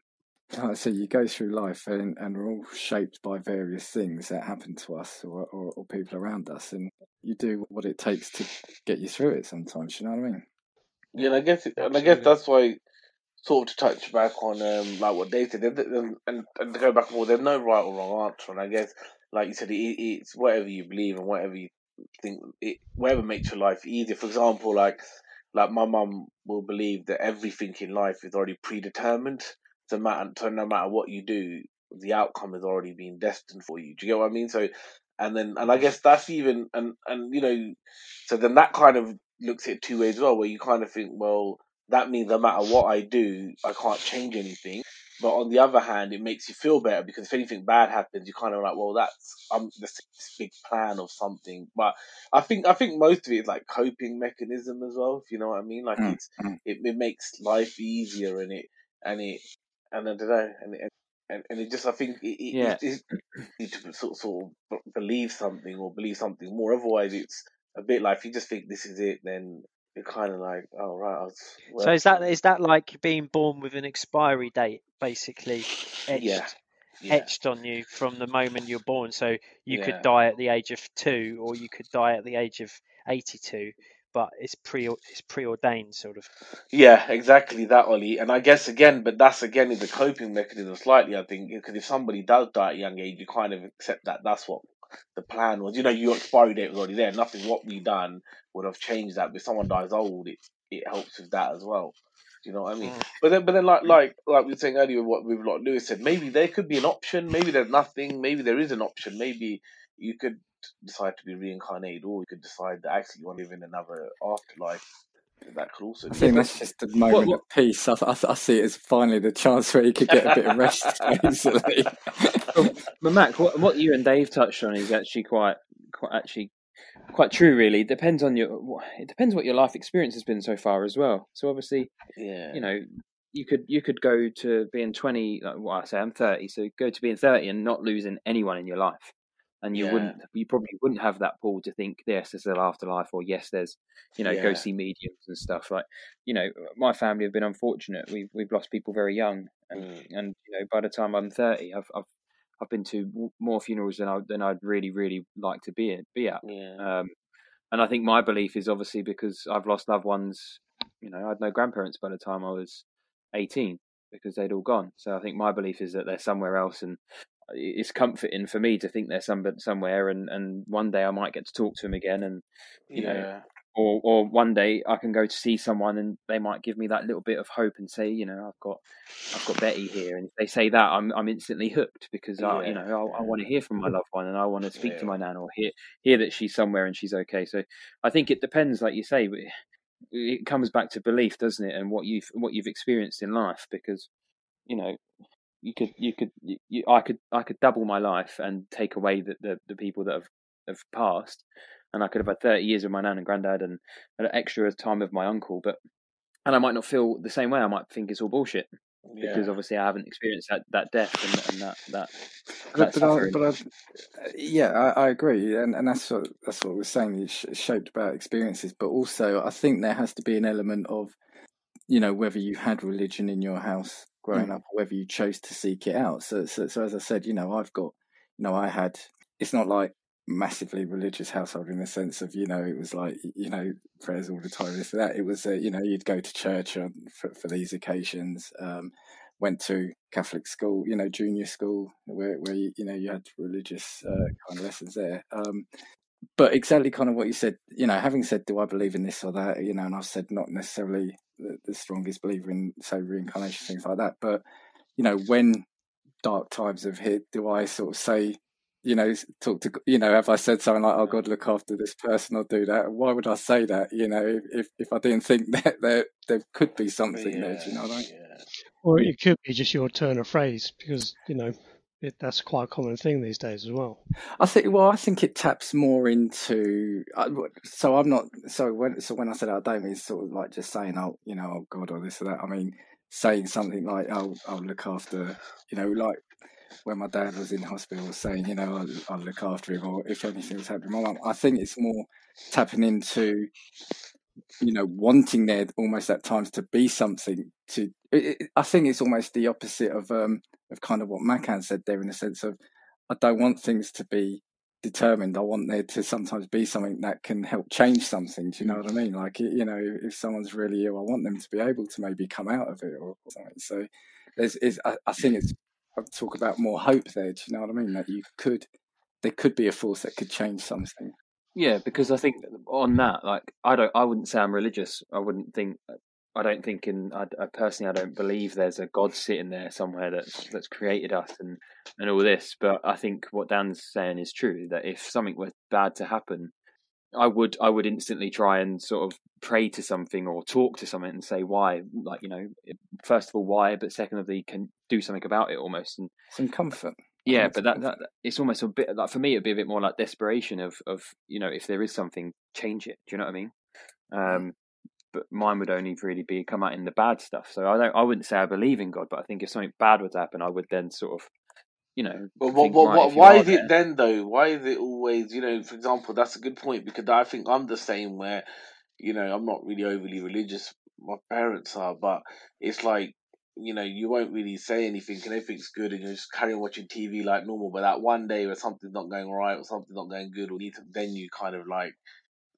like I say, you go through life and, and we're all shaped by various things that happen to us or, or, or people around us, and you do what it takes to get you through it sometimes, you know what I mean? Yeah, and I guess, and I guess that's why, sort of to touch back on um, like what Dave said, there- there- and, and to go back and forth, there's no right or wrong answer, and I guess, like you said, it, it's whatever you believe and whatever you think, it whatever makes your life easier. For example, like like my mum will believe that everything in life is already predetermined. So matter, so no matter what you do, the outcome has already been destined for you. Do you get what I mean? So, and then, and I guess that's even, and and you know, so then that kind of looks at it two ways as well, where you kind of think, well, that means no matter what I do, I can't change anything. but on the other hand, it makes you feel better because if anything bad happens, you're kind of like, well, that's um this, big plan of something. But I think I think most of it is like coping mechanism as well. If you know what I mean, like Mm, it's mm. it, it makes life easier and it and it and I don't know and it, and, and it just I think it, it, Yeah. it, need to sort of, sort of believe something or believe something more. Otherwise, it's a bit like if you just think this is it, then you're kind of like, oh right, was. So is that is that like being born with an expiry date, basically etched Yeah, yeah, etched on you from the moment you're born? So you Yeah. could die at the age of two, or you could die at the age of eighty-two, but it's pre it's preordained, sort of. yeah, exactly that, Ollie. And I guess again, but that's again is a coping mechanism slightly. I think because if somebody does die at a young age, you kind of accept that that's what the plan was. You know, your expiry date was already there. Nothing what we done would have changed that. But if someone dies old, it it helps with that as well. Do you know what I mean? Mm. But then, but then, like, like, like we were saying earlier, what with what Lewis said, maybe there could be an option. Maybe there's nothing. Maybe there is an option. Maybe you could decide to be reincarnated, or you could decide that actually you want to live in another afterlife. That could also. I be think an that's just a moment what- of peace. I, I, I see it as finally the chance where you could get a bit of rest, basically. But Mac, what, what you and Dave touched on is actually quite, quite actually quite true. Really, it depends on your. It depends what your life experience has been so far as well. So obviously, yeah. you know, you could you could go to being twenty. Like, well, I say I'm thirty, so go to being thirty and not losing anyone in your life, and you Yeah. wouldn't. You probably wouldn't have that pull to think, yes, there's an afterlife, or yes, there's, you know, go see mediums and stuff. Like, you know, my family have been unfortunate. We've we've lost people very young, and Mm. and you know, by the time I'm thirty, I've I've I've been to more funerals than I than I'd really really like to be be at. Yeah. Um, and I think my belief is obviously because I've lost loved ones. You know, I had no grandparents by the time I was 18 because they'd all gone. So I think my belief is that they're somewhere else, and it's comforting for me to think they're some, somewhere, and, and one day I might get to talk to them again, and you know, or or one day I can go to see someone, and they might give me that little bit of hope and say, you know, I've got I've got Betty here, and if they say that, I'm I'm instantly hooked because I you know I, I want to hear from my loved one, and I want to speak to my nan or hear hear that she's somewhere and she's okay. So I think it depends, like you say, but it comes back to belief, doesn't it, and what you've what you've experienced in life. Because you know, you could you could you, I could I could double my life and take away the the, the people that have have passed, and I could have had thirty years with my nan and granddad and an extra time with my uncle, but and I might not feel the same way. I might think it's all bullshit because yeah. obviously I haven't experienced that, that death and, and that that But, that but, I, but I, yeah, I, I agree, and and that's what that's what we're saying. It's shaped about experiences, but also I think there has to be an element of, you know, whether you had religion in your house growing up, whether you chose to seek it out. So, so, so as I said, you know, I've got, you know, I had. It's not like massively religious household in the sense of you know it was like you know prayers all the time this and that it was uh, you know you'd go to church on, for, for these occasions um went to Catholic school, you know, junior school, where where you, you know you had religious uh, kind of lessons there. Um, but exactly kind of what you said, you know, having said, do I believe in this or that, you know, and I've said not necessarily the, the strongest believer in say reincarnation things like that, but you know, when dark times have hit, do I sort of say, you know, talk to, you know, have I said something like, "Oh God, look after this person," or do that? Why would I say that? You know, if if, if I didn't think that there there could be something there, do you know what I mean? Yeah. Or it could be just your turn of phrase because you know it, that's quite a common thing these days as well. I think. Well, I think it taps more into. I- So I'm not. So when so when I said I don't mean sort of like just saying, oh, you know, oh God, or this or that. I mean saying something like, oh, I'll look after. You know, like when my dad was in hospital, saying, you know, I'll, I'll look after him, or if anything was happening, to my. I think it's more tapping into. You know, wanting there almost at times to be something. To it, it, I think it's almost the opposite of um of kind of what Makhan said there, in the sense of I don't want things to be determined. I want there to sometimes be something that can help change something. Do you know what I mean? Like, you know, if someone's really ill, I want them to be able to maybe come out of it or something. So there's, is, I, I think it's, I talk about more hope there. Do you know what I mean? That you could, there could be a force that could change something. Yeah, because I think on that, like I don't, I wouldn't say I'm religious. I wouldn't think, I don't think in, I, I personally, I don't believe there's a God sitting there somewhere that's that's created us and and all this. But I think what Dan's saying is true that if something were bad to happen, I would I would instantly try and sort of pray to something or talk to something and say why, like you know, first of all why, but secondly can do something about it almost and some comfort. Yeah, but that, that it's almost a bit like for me it'd be a bit more like desperation of of you know if there is something change it. Do you know what I mean? Um, but mine would only really be come out in the bad stuff. So I don't I wouldn't say I believe in God, but I think if something bad would happen, I would then sort of you know. But what, what, right, what, you why is it then though? Why is it always you know? For example, that's a good point because I think I'm the same where you know I'm not really overly religious. My parents are, but it's like you know you won't really say anything and everything's good and you're just carrying on watching TV like normal. But that one day where something's not going right or something's not going good or need to, then you kind of like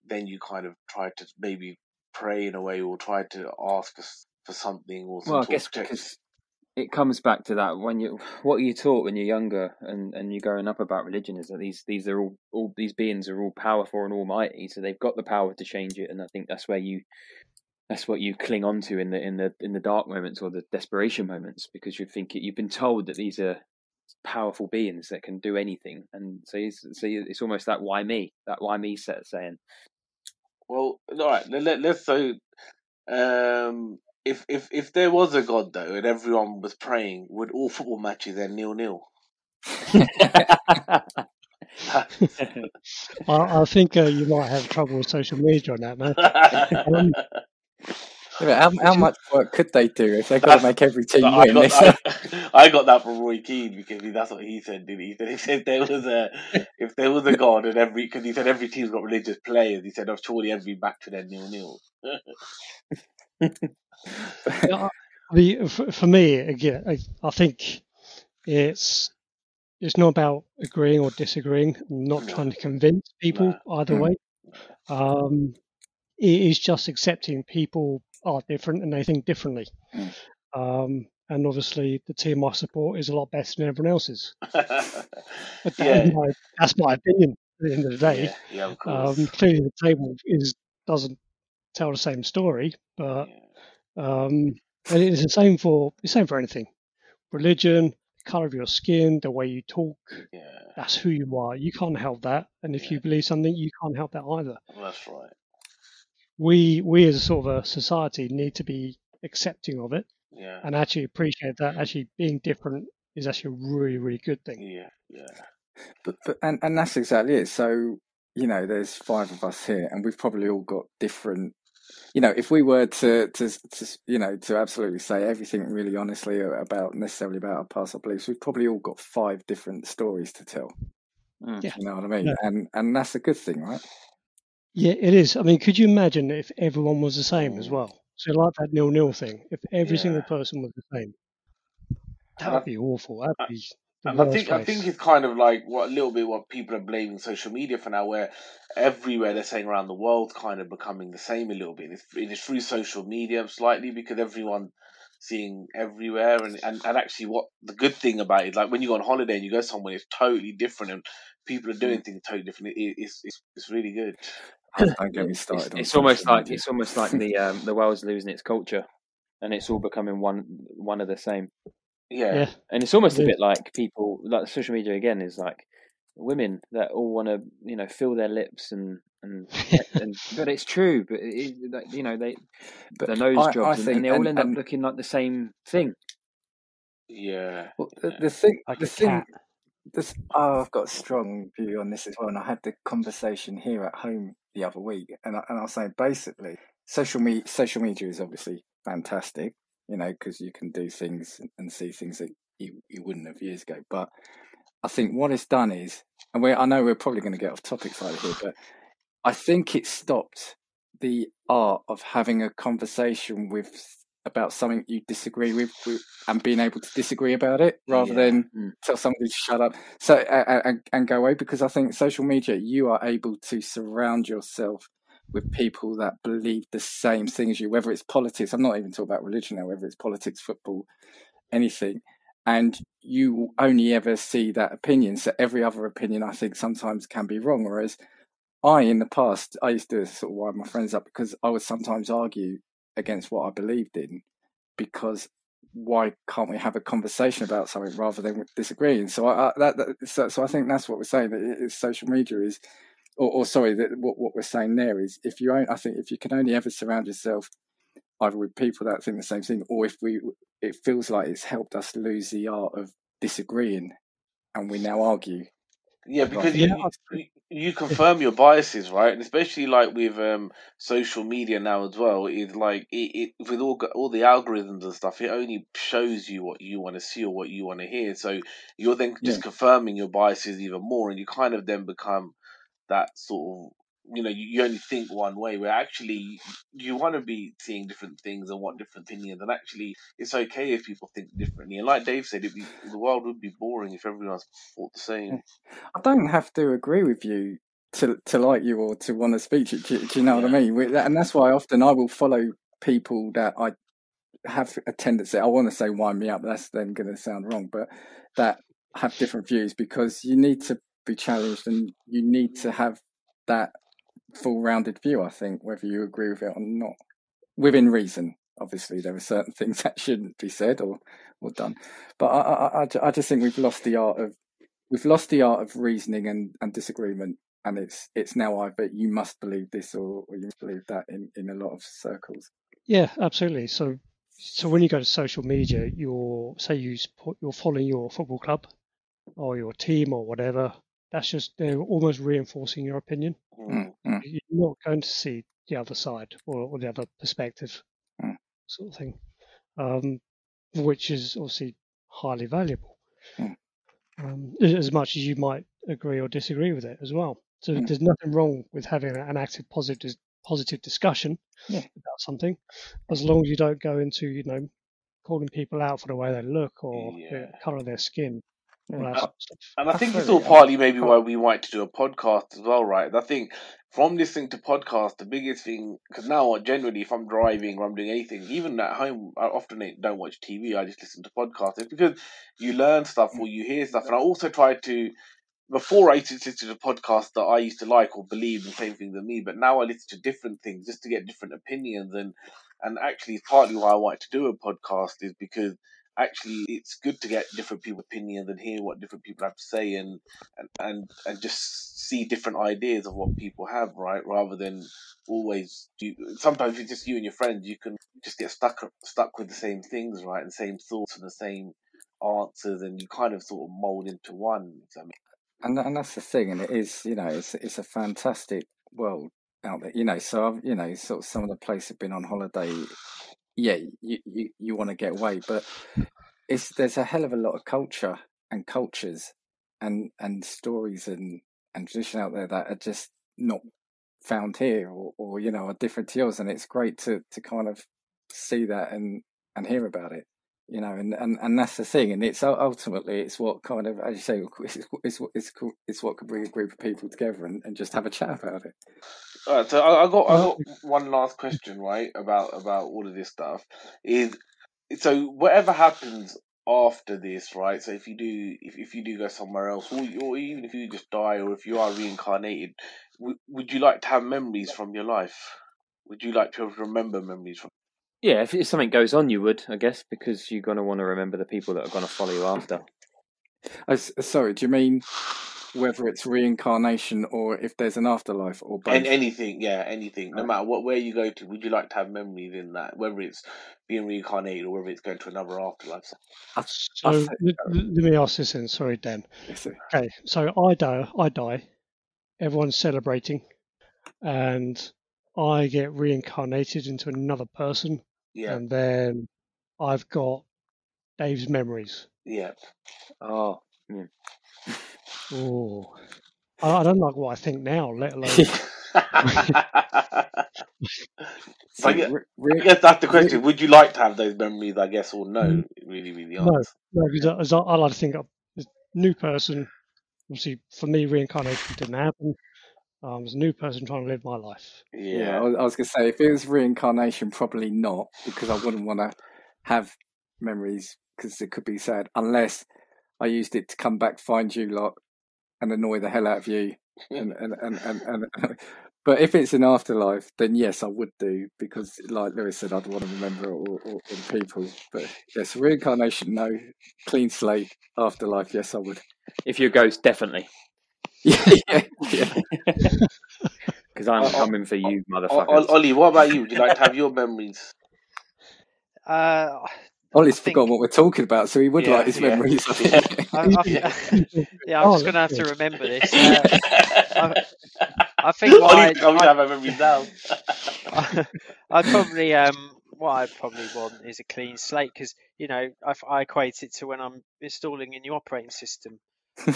then you kind of try to maybe pray in a way or try to ask for, for something or some Well, I guess because it comes back to that when you what are you taught when you're younger and and you're growing up about religion is that these these are all all these beings are all powerful and almighty, so they've got the power to change it, and I think that's where you that's what you cling on to in the in the in the dark moments or the desperation moments because you think it, you've been told that these are powerful beings that can do anything, and so it's, so it's almost that why me that why me set saying Well, all right. Let, let's so um, if if if there was a god though, and everyone was praying, would all football matches end nil nil? I, I think uh, you might have trouble with social media on that, man. Um, Yeah, how, how much work could they do if they've got to make every team I win? got, It's- I, I got that from Roy Keane because he, that's what he said. Did he? He said, he said if there was a if there was a god and every because he said every team's got religious players. He said, "Oh, surely every match would end nil nil." I mean, for, for me, again, I, I think it's it's not about agreeing or disagreeing. I'm not No. trying to convince people either Mm. way. Um, it is just accepting people are different and they think differently. Mm. Um, and obviously, the team I support is a lot better than everyone else's. But that yeah, my, that's my opinion at the end of the day. yeah, yeah, of course. Um, clearly, the table is doesn't tell the same story, but um, and it's the same for the same for anything. Religion, color of your skin, the way you talk, yeah, that's who you are. You can't help that. And if you believe something, you can't help that either. that's right. We we as a sort of a society need to be accepting of it Yeah, and actually appreciate that actually being different is actually a really, really good thing. yeah, yeah. but, but and, and that's exactly it. So, you know, there's five of us here and we've probably all got different you know, if we were to, to, to, you know, to absolutely say everything really honestly about necessarily about our past or beliefs, we've probably all got five different stories to tell. Mm. Yeah. You know what I mean? Yeah. And and that's a good thing, right? Yeah, it is. I mean, could you imagine if everyone was the same as Mm. well? So like that nil nil thing, if every single person was the same, that would be awful. That'd be the And I think I think it's kind of like what a little bit what people are blaming social media for now, where everywhere they're saying around the world kind of becoming the same a little bit. It's, it is through social media slightly because everyone seeing everywhere and, and, and actually what the good thing about it like when you go on holiday and you go somewhere it's totally different and people are Mm. doing things totally different. It, it's, it's it's really good. Don't get me It's, started. on it's almost social like it's almost like the um, the world's losing its culture, and it's all becoming one one of the same. Yeah. yeah, And it's almost a bit like people like social media again is like women that all want to you know fill their lips and and, and but it's true. But it, it- you know they But the nose I- I jobs and, think- and they all and- end up looking like the same thing. Yeah. Well, the, the thing, Like the thing, cat. this, oh, I've got a strong view on this as well, and I had the conversation here at home the other week, and I, and I was saying basically, social media, social media is obviously fantastic, you know, because you can do things and see things that you you wouldn't have years ago. But I think what it's done is, and we I know we're probably going to get off topic slightly here, but I think it stopped the art of having a conversation with about something you disagree with, with and being able to disagree about it rather Yeah. than Mm. tell somebody to shut up so uh, and, and go away because i think social media you are able to surround yourself with people that believe the same thing as you whether it's politics i'm not even talking about religion now whether it's politics football anything and you only ever see that opinion so every other opinion i think sometimes can be wrong whereas i in the past i used to sort of wind my friends up because i would sometimes argue against what i believed in because why can't we have a conversation about something rather than disagreeing? So I, I that, that so, so I think that's what we're saying. That it, it's social media is or, or sorry, that what what we're saying there is if you, I think, if you can only ever surround yourself either with people that think the same thing, or if we, it feels like it's helped us lose the art of disagreeing, and we now argue. Yeah, because Yeah, you, you confirm your biases, right? And especially like with um social media now as well, is like it, it with all all the algorithms and stuff, it only shows you what you want to see or what you want to hear. So you're then just Yeah. confirming your biases even more, and you kind of then become that sort of you know you, you only think one way where actually you want to be seeing different things and want different opinions and actually it's okay if people think differently and like dave said it'd be, the world would be boring if everyone thought the same mm. I don't have to agree with you to to like you or to want to speak to you. Do, do you know what I mean? And that's why often I will follow people that I have a tendency. I want to say wind me up. That's then going to sound wrong, but that have different views because you need to be challenged and you need to have that full rounded view. I think whether you agree with it or not, within reason. Obviously, there are certain things that shouldn't be said or or done, but I I, I, just think we've lost the art of we've lost the art of reasoning and, and disagreement and it's it's now either you must believe this or, or you must believe that in, in a lot of circles Yeah, absolutely. So, so when you go to social media, you're say you support, you're following your football club or your team or whatever. That's just they're almost reinforcing your opinion. Mm. You're not going to see the other side or, or the other perspective, Mm. sort of thing, um, which is obviously highly valuable. Mm. Um, as much as you might agree or disagree with it as well. So Mm. there's nothing wrong with having an active positive positive discussion Yeah. about something, as long as you don't go into you know calling people out for the way they look or Yeah. the colour of their skin. All Yeah. that sort of stuff. And I think it's all partly maybe why we wanted to do a podcast as well, right? I think from listening to podcasts, the biggest thing, because now generally if I'm driving or I'm doing anything, even at home, I often don't watch TV, I just listen to podcasts. It's because you learn stuff or you hear stuff. And I also try to, before I used to listen to podcasts that I used to like or believe the same things as me, but now I listen to different things just to get different opinions. And, and actually, partly why I wanted to do a podcast is because actually it's good to get different people's opinions and hear what different people have to say and and and, and just see different ideas of what people have right? Rather than always you sometimes it's just you and your friends you can just get stuck stuck with the same things right? And same thoughts and the same answers and you kind of sort of mold into one that makes- and and that's the thing and it is you know it's it's a fantastic world out there you know so I've, you know sort of some of the places I've been on holiday yeah you you, you want to get away but it's there's a hell of a lot of culture and cultures and and stories and and tradition out there that are just not found here or, or you know are different to yours and it's great to to kind of see that and and hear about it you know and and, and that's the thing and it's ultimately it's what kind of as you say it's it's, it's, cool- it's what could bring a group of people together and, and just have a chat about it All right, so I, I got I got one last question, right, about about all of this stuff. Is so whatever happens after this, right? So if you do if, if you do go somewhere else, or, or even if you just die, or if you are reincarnated, w- would you like to have memories from your life? Would you like to have remember memories from? Yeah, if, if something goes on, you would, I guess, because you're going to want to remember the people that are going to follow you after. S- sorry do you mean whether it's reincarnation or if there's an afterlife or both And anything, yeah, anything. No uh, matter what where you go to, would you like to have memories in that? Whether it's being reincarnated or whether it's going to another afterlife. I, I So let, let me ask this then. Sorry, Dan. it's a- Okay, so I die. I die. Everyone's celebrating, and I get reincarnated into another person, Yeah, and then I've got Dave's memories. yeah. Oh, mm. Oh, I, I don't like what I think now, let alone. so I get- re- I guess that's the question. Would you like to have those memories? I guess, or no? Really, really No. honest. No, because I, I like to think of this new person. Obviously, for me, reincarnation didn't happen. Um, was a new person trying to live my life. Yeah, Yeah, I was, I was going to say if it was reincarnation, probably not, because I wouldn't want to have memories because it could be sad unless I used it to come back, find you lot, and annoy the hell out of you. And and and and, and but if it's an afterlife, then yes, I would do because, like Lewis said, I'd want to remember all, all, all the people. But yes, reincarnation, no, clean slate. Afterlife, yes, I would. if you're a ghost, definitely. yeah, yeah, yeah. Because I'm coming for you, O- O- motherfuckers. Ollie, what about you? Would you like to have your memories? Uh, Ollie's think- forgotten what we're talking about, so he would Yeah, like his yeah. memories. I Yeah. think. I, I, yeah, I'm Oh, just gonna have that's to remember this. Uh, I think what Ollie's I, coming to I, have my memories now. I'd probably um what I'd probably want is a clean slate because you know I, I equate it to when I'm installing a new operating system.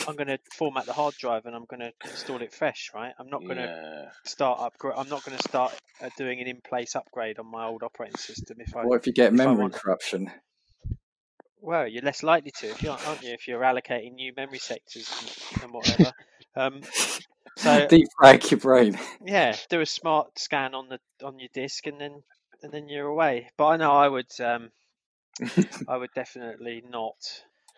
I'm going to format the hard drive and I'm going to install it fresh, right? I'm not going to yeah. start upgrade. I'm not going to start uh, doing an in-place upgrade on my old operating system if I. What if you get if memory want- corruption? Well, you're less likely to if you aren't, aren't you? If you're allocating new memory sectors and, and whatever. Um, so Deep frag your brain. yeah, do a smart scan on the on your disk and then and then you're away. But I know I would um I would definitely not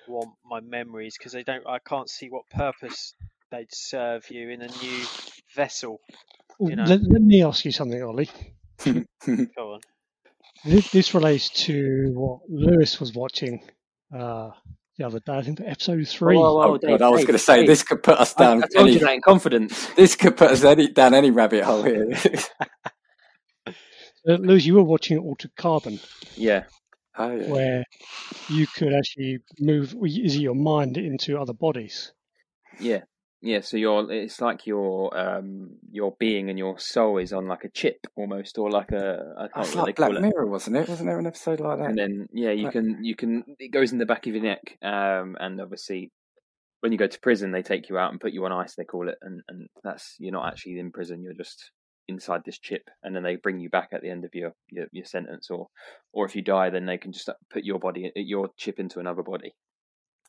want my memories because they don't. I can't see what purpose they'd serve you in a new vessel. You know. Let, let me ask you something, Ollie. Go on. This, this relates to what Lewis was watching uh, the other day. I think episode three. Whoa, whoa, Oh, Dave, God, I was going to say Dave. this could put us I, down. I told any, you that in confidence. This could put us any, down any rabbit hole here. Uh, Lewis, you were watching Altered Carbon, Yeah, oh, yeah. where you could actually move, is it your mind into other bodies? yeah, yeah. So your it's like your um your being and your soul is on like a chip almost, or like a I can't like Black it. Mirror, wasn't it? Wasn't there an episode like that? and then yeah you Right. can you can it goes in the back of your neck um and obviously when you go to prison they take you out and put you on ice they call it and and that's you're not actually in prison you're just inside this chip and then they bring you back at the end of your your, your sentence or or if you die then they can just uh, put your body your chip into another body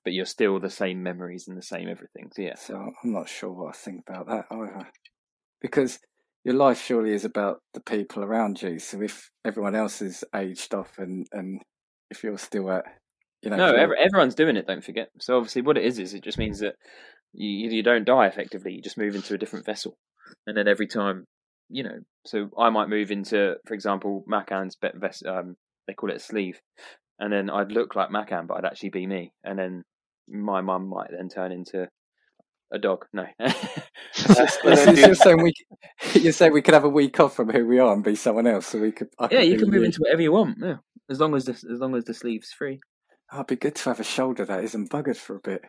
but you're still the same memories and the same everything so yeah So I'm not sure what I think about that either. Because your life surely is about the people around you. So if everyone else is aged off and, and if you're still at, you know, no every, everyone's doing it don't forget so obviously what it is is it just means that you you don't die effectively you just move into a different vessel and then every time you know so i might move into for example Makhan's be- ves- um they call it a sleeve and then i'd look like macan but i'd actually be me and then my mum might then turn into a dog no It's- it's- uh, you're, saying we, you're saying we could have a week off from who we are and be someone else, so we could. I yeah you can move into whatever you want yeah as long as the, as long as the sleeve's free Oh, it'd be good to have a shoulder that isn't buggered for a bit.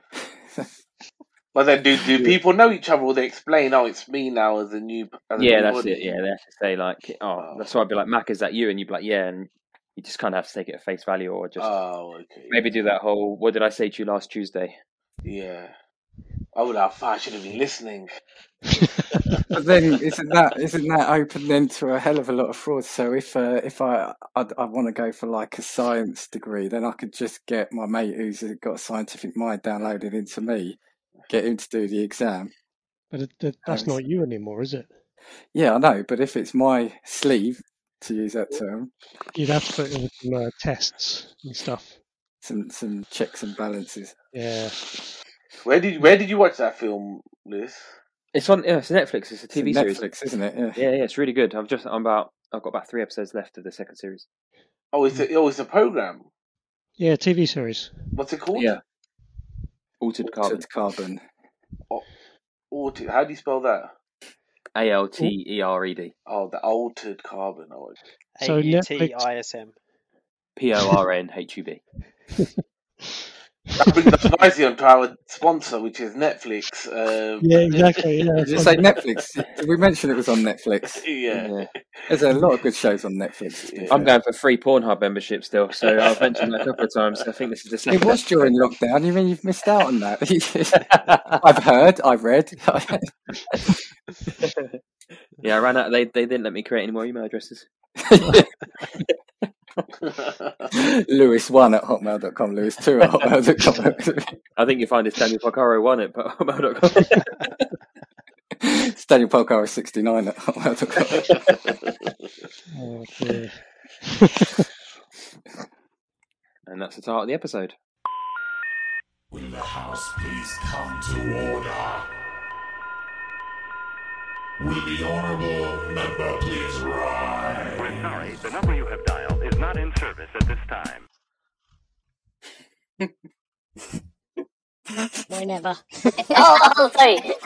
But then, do do people know each other? Or they explain, "Oh, it's me now as a new." As a yeah new that's body? it yeah they have to say like oh, oh that's why i'd be like mac is that you and you'd be like yeah and you just kind of have to take it at face value or just Oh, okay. maybe do that whole what did i say to you last tuesday Yeah. I would have. I should have been listening. But then isn't that isn't that open then to a hell of a lot of fraud? So if uh, if I I, I want to go for like a science degree, then I could just get my mate who's got a scientific mind downloaded into me, get him to do the exam. But it, that, that's Yes. not you anymore, is it? Yeah, I know, but if it's my sleeve, to use that term, You'd have to put in some uh, tests and stuff. some some checks and balances. Yeah. Where did Where did you watch that film, Lewis? it's on yeah it's netflix it's a It's tv on series Netflix, isn't it? Yeah. yeah yeah it's really good i've just i'm about i've got about three episodes left of the second series Oh, it's a, oh, it's a program. Yeah, TV series. What's it called? yeah altered carbon Altered carbon. Altered. How do you spell that? A-l-t-e-r-e-d Oh, the altered carbon. Oh, So U Netflix- T I S M. p-o-r-n-h-u-b that brings us nicely onto our sponsor, which is Netflix. Um, Yeah, exactly. Yeah. Did you say Netflix? Did we mention it was on Netflix? yeah. yeah. There's a lot of good shows on Netflix. Yeah. i'm going for free pornhub membership still so i've mentioned that a couple of times i think this is the second It was during lockdown. You mean you've missed out on that? I've heard. I've read. yeah i ran out they, they didn't let me create any more email addresses Lewis one at hotmail.com. Lewis two at hotmail.com. i think you find it's daniel Pocaro one at hotmail.com it's Daniel Polkar sixty nine at hotmail.com. Oh, dear. and that's the start of the episode Will the house please come to order? Will the honorable member please rise? We're sorry, the number you have dialed is not in service at this time. Whenever. oh, oh, sorry.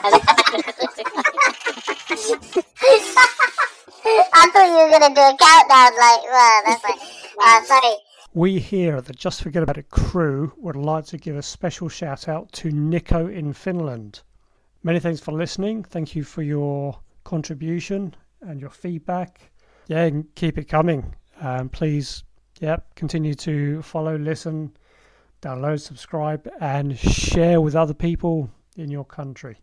I thought you were gonna do a countdown. Like, well, that's like, uh, sorry. We here at the Just Forget About It crew would like to give a special shout out to Nico in Finland. Many thanks for listening. Thank you for your contribution and your feedback. Yeah, keep it coming. Um, please, yeah, continue to follow, listen, download, subscribe, and share with other people in your country.